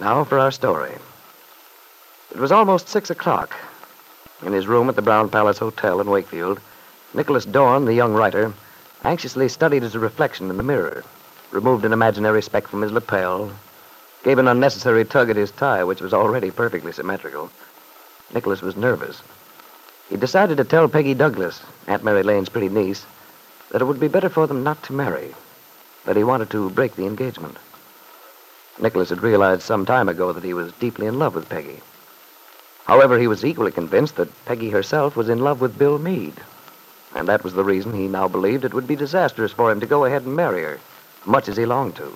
Now for our story. It was almost six o'clock. In his room at the Brown Palace Hotel in Wakefield, Nicholas Dorn, the young writer, anxiously studied his reflection in the mirror, removed an imaginary speck from his lapel, gave an unnecessary tug at his tie, which was already perfectly symmetrical. Nicholas was nervous. He decided to tell Peggy Douglas, Aunt Mary Lane's pretty niece, that it would be better for them not to marry, that he wanted to break the engagement. Nicholas had realized some time ago that he was deeply in love with Peggy. However, he was equally convinced that Peggy herself was in love with Bill Meade. And that was the reason he now believed it would be disastrous for him to go ahead and marry her, much as he longed to.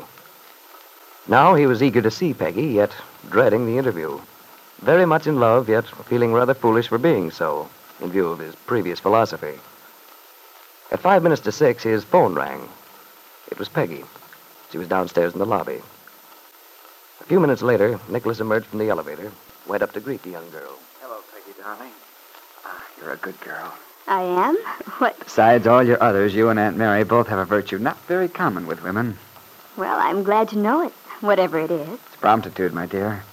Now he was eager to see Peggy, yet dreading the interview. Very much in love, yet feeling rather foolish for being so, in view of his previous philosophy. At five minutes to six, his phone rang. It was Peggy. She was downstairs in the lobby. A few minutes later, Nicholas emerged from the elevator, went up to greet the young girl. Hello, Peggy, darling. Ah, you're a good girl. I am? What? Besides all your others, you and Aunt Mary both have a virtue not very common with women. Well, I'm glad to know it, whatever it is. It's promptitude, my dear.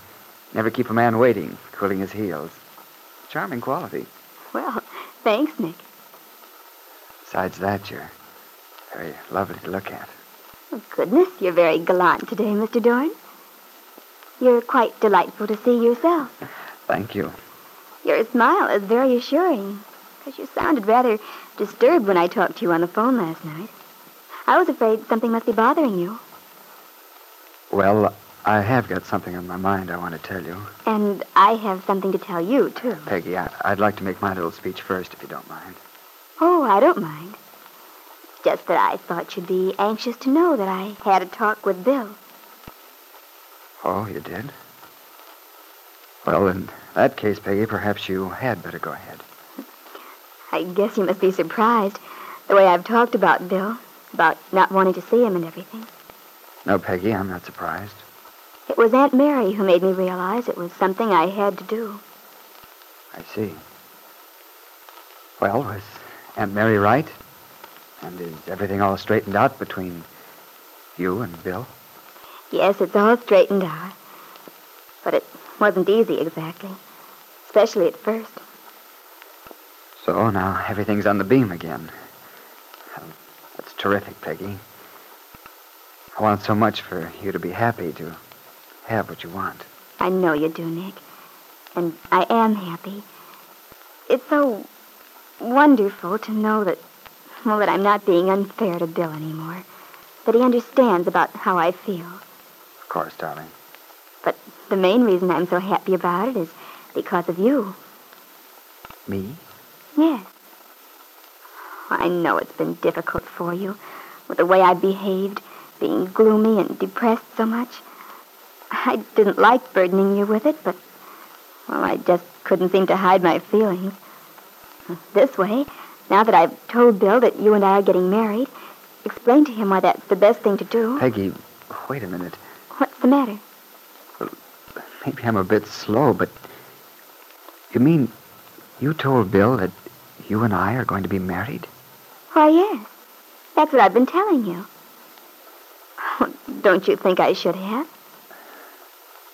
Never keep a man waiting, cooling his heels. Charming quality. Well, thanks, Nick. Besides that, you're very lovely to look at. Oh, goodness, you're very gallant today, Mr. Dorn. You're quite delightful to see yourself. Thank you. Your smile is very assuring, because you sounded rather disturbed when I talked to you on the phone last night. I was afraid something must be bothering you. Well, I have got something on my mind I want to tell you. And I have something to tell you, too. Peggy, I, I'd like to make my little speech first, if you don't mind. Oh, I don't mind. Just that I thought you'd be anxious to know that I had a talk with Bill. Oh, you did? Well, in that case, Peggy, perhaps you had better go ahead. I guess you must be surprised the way I've talked about Bill, about not wanting to see him and everything. No, Peggy, I'm not surprised. It was Aunt Mary who made me realize it was something I had to do. I see. Well, was Aunt Mary right? And is everything all straightened out between you and Bill? Yes, it's all straightened out. But it wasn't easy exactly, especially at first. So now everything's on the beam again. That's terrific, Peggy. I want so much for you to be happy to have what you want. I know you do, Nick. And I am happy. It's so wonderful to know that, well, that I'm not being unfair to Bill anymore. That he understands about how I feel. Of course, darling. But the main reason I'm so happy about it is because of you. Me? Yes. I know it's been difficult for you with the way I behaved, being gloomy and depressed so much. I didn't like burdening you with it, but, well, I just couldn't seem to hide my feelings. This way, now that I've told Bill that you and I are getting married, explain to him why that's the best thing to do. Peggy, wait a minute. The matter? Well, Maybe I'm a bit slow, but you mean you told Bill that you and I are going to be married? Why, yes. That's what I've been telling you. Oh, don't you think I should have?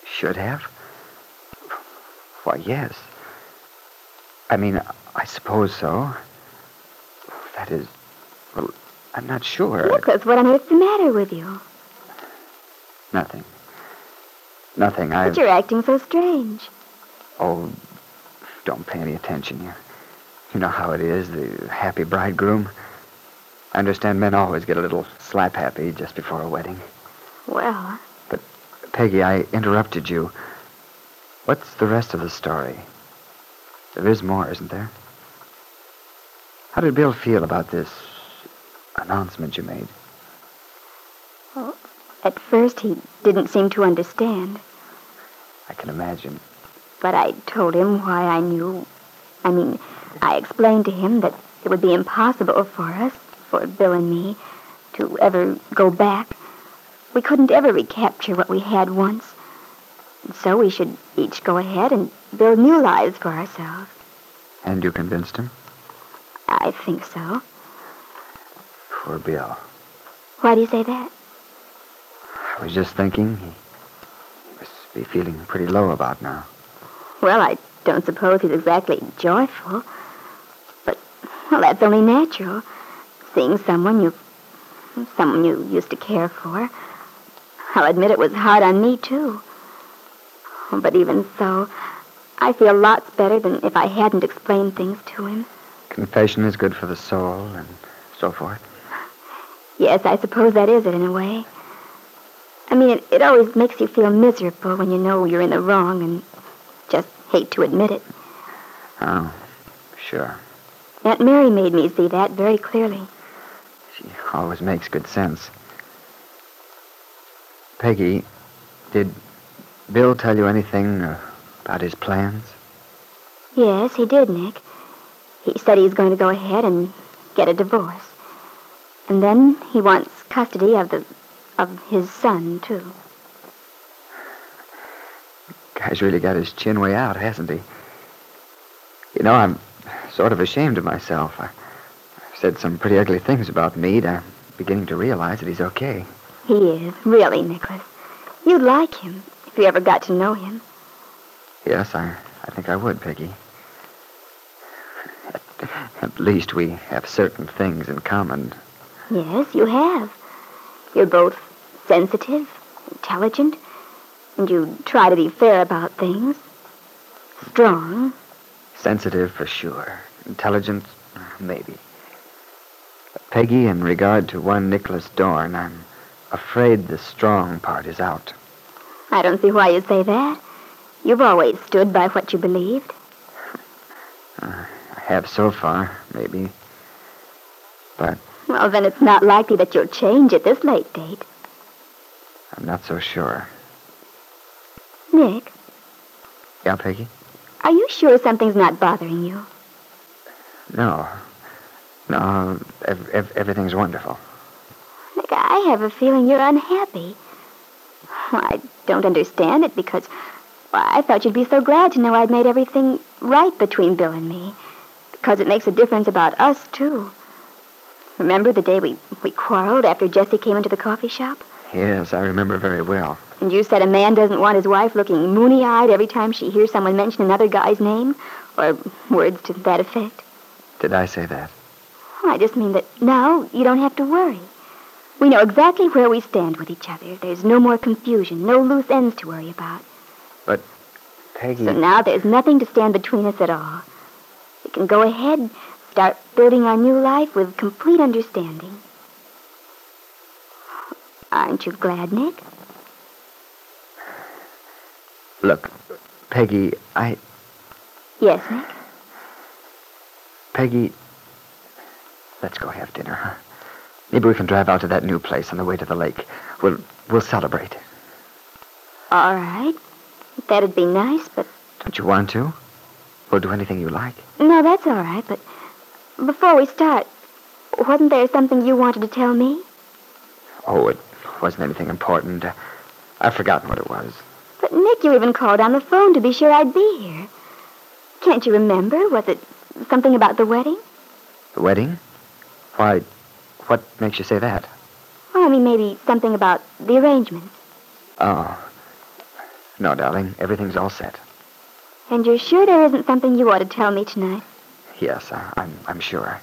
Should have? Why, yes. I mean, I suppose so. That is, well, I'm not sure. Nicholas, what on earth's the matter with you? Nothing. Nothing. I. But you're acting so strange. Oh, don't pay any attention. You, you know how it is, the happy bridegroom. I understand men always get a little slap happy just before a wedding. Well, But, Peggy, I interrupted you. What's the rest of the story? There is more, isn't there? How did Bill feel about this announcement you made? At first he didn't seem to understand. I can imagine. But I told him why I knew. I mean, I explained to him that it would be impossible for us, for Bill and me, to ever go back. We couldn't ever recapture what we had once. And so we should each go ahead and build new lives for ourselves. And you convinced him? I think so. Poor Bill. Why do you say that? I was just thinking he must be feeling pretty low about now. Well, I don't suppose he's exactly joyful. But, well, that's only natural. Seeing someone you, someone you used to care for. I'll admit it was hard on me, too. But even so, I feel lots better than if I hadn't explained things to him. Confession is good for the soul and so forth. Yes, I suppose that is it in a way. I mean, it, it always makes you feel miserable when you know you're in the wrong and just hate to admit it. Oh, sure. Aunt Mary made me see that very clearly. She always makes good sense. Peggy, did Bill tell you anything about his plans? Yes, he did, Nick. He said he's going to go ahead and get a divorce. And then he wants custody of the of his son, too. Guy's really got his chin way out, hasn't he? You know, I'm sort of ashamed of myself. I, I've said some pretty ugly things about Meade. I'm beginning to realize that he's okay. He is, really, Nicholas. You'd like him if you ever got to know him. Yes, I, I think I would, Peggy. At, at least we have certain things in common. Yes, you have. You're both sensitive, intelligent, and you try to be fair about things. Strong. Sensitive for sure. Intelligent, maybe. But Peggy, in regard to one Nicholas Dorn, I'm afraid the strong part is out. I don't see why you say that. You've always stood by what you believed. I have so far, maybe. But Well, then it's not likely that you'll change at this late date. I'm not so sure. Nick, Yeah, Peggy? are you sure something's not bothering you? No. No, ev- ev- everything's wonderful. Nick, I have a feeling you're unhappy. I don't understand it because well, I thought you'd be so glad to know I'd made everything right between Bill and me. Because it makes a difference about us, too. Remember the day we, we quarreled after Jesse came into the coffee shop? Yes, I remember very well. And you said a man doesn't want his wife looking moony-eyed every time she hears someone mention another guy's name? Or words to that effect? Did I say that? Oh, I just mean that now you don't have to worry. We know exactly where we stand with each other. There's no more confusion, no loose ends to worry about. But, Peggy. So now there's nothing to stand between us at all. We can go ahead, start building our new life with complete understanding. Aren't you glad, Nick? Look, Peggy, I. Yes, Nick. Peggy. Let's go have dinner, huh? Maybe we can drive out to that new place on the way to the lake. We'll we'll celebrate. All right. That'd be nice, but Don't you want to? We'll do anything you like. no, that's all right. But before we start, wasn't there something you wanted to tell me? Oh, it wasn't anything important. Uh, I've forgotten what it was. But Nick, you even called on the phone to be sure I'd be here. Can't you remember? Was it something about the wedding? The wedding? Why, what makes you say that? Well, I mean, maybe something about the arrangements. Oh. No, darling. Everything's all set. And you're sure there isn't something you ought to tell me tonight? Yes, I, I'm, I'm sure.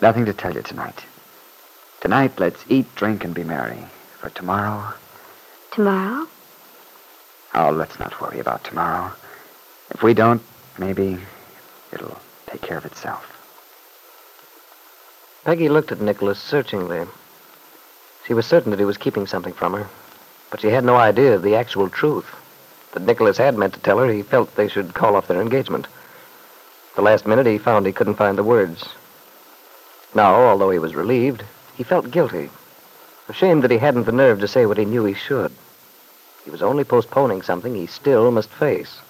Nothing to tell you tonight. Tonight, let's eat, drink, and be merry. For tomorrow, Tomorrow? oh, let's not worry about tomorrow. If we don't, maybe it'll take care of itself. Peggy looked at Nicholas searchingly. She was certain that he was keeping something from her, but she had no idea of the actual truth. That Nicholas had meant to tell her he felt they should call off their engagement. The last minute he found he couldn't find the words. Now, although he was relieved, he felt guilty, ashamed that he hadn't the nerve to say what he knew he should. He was only postponing something he still must face.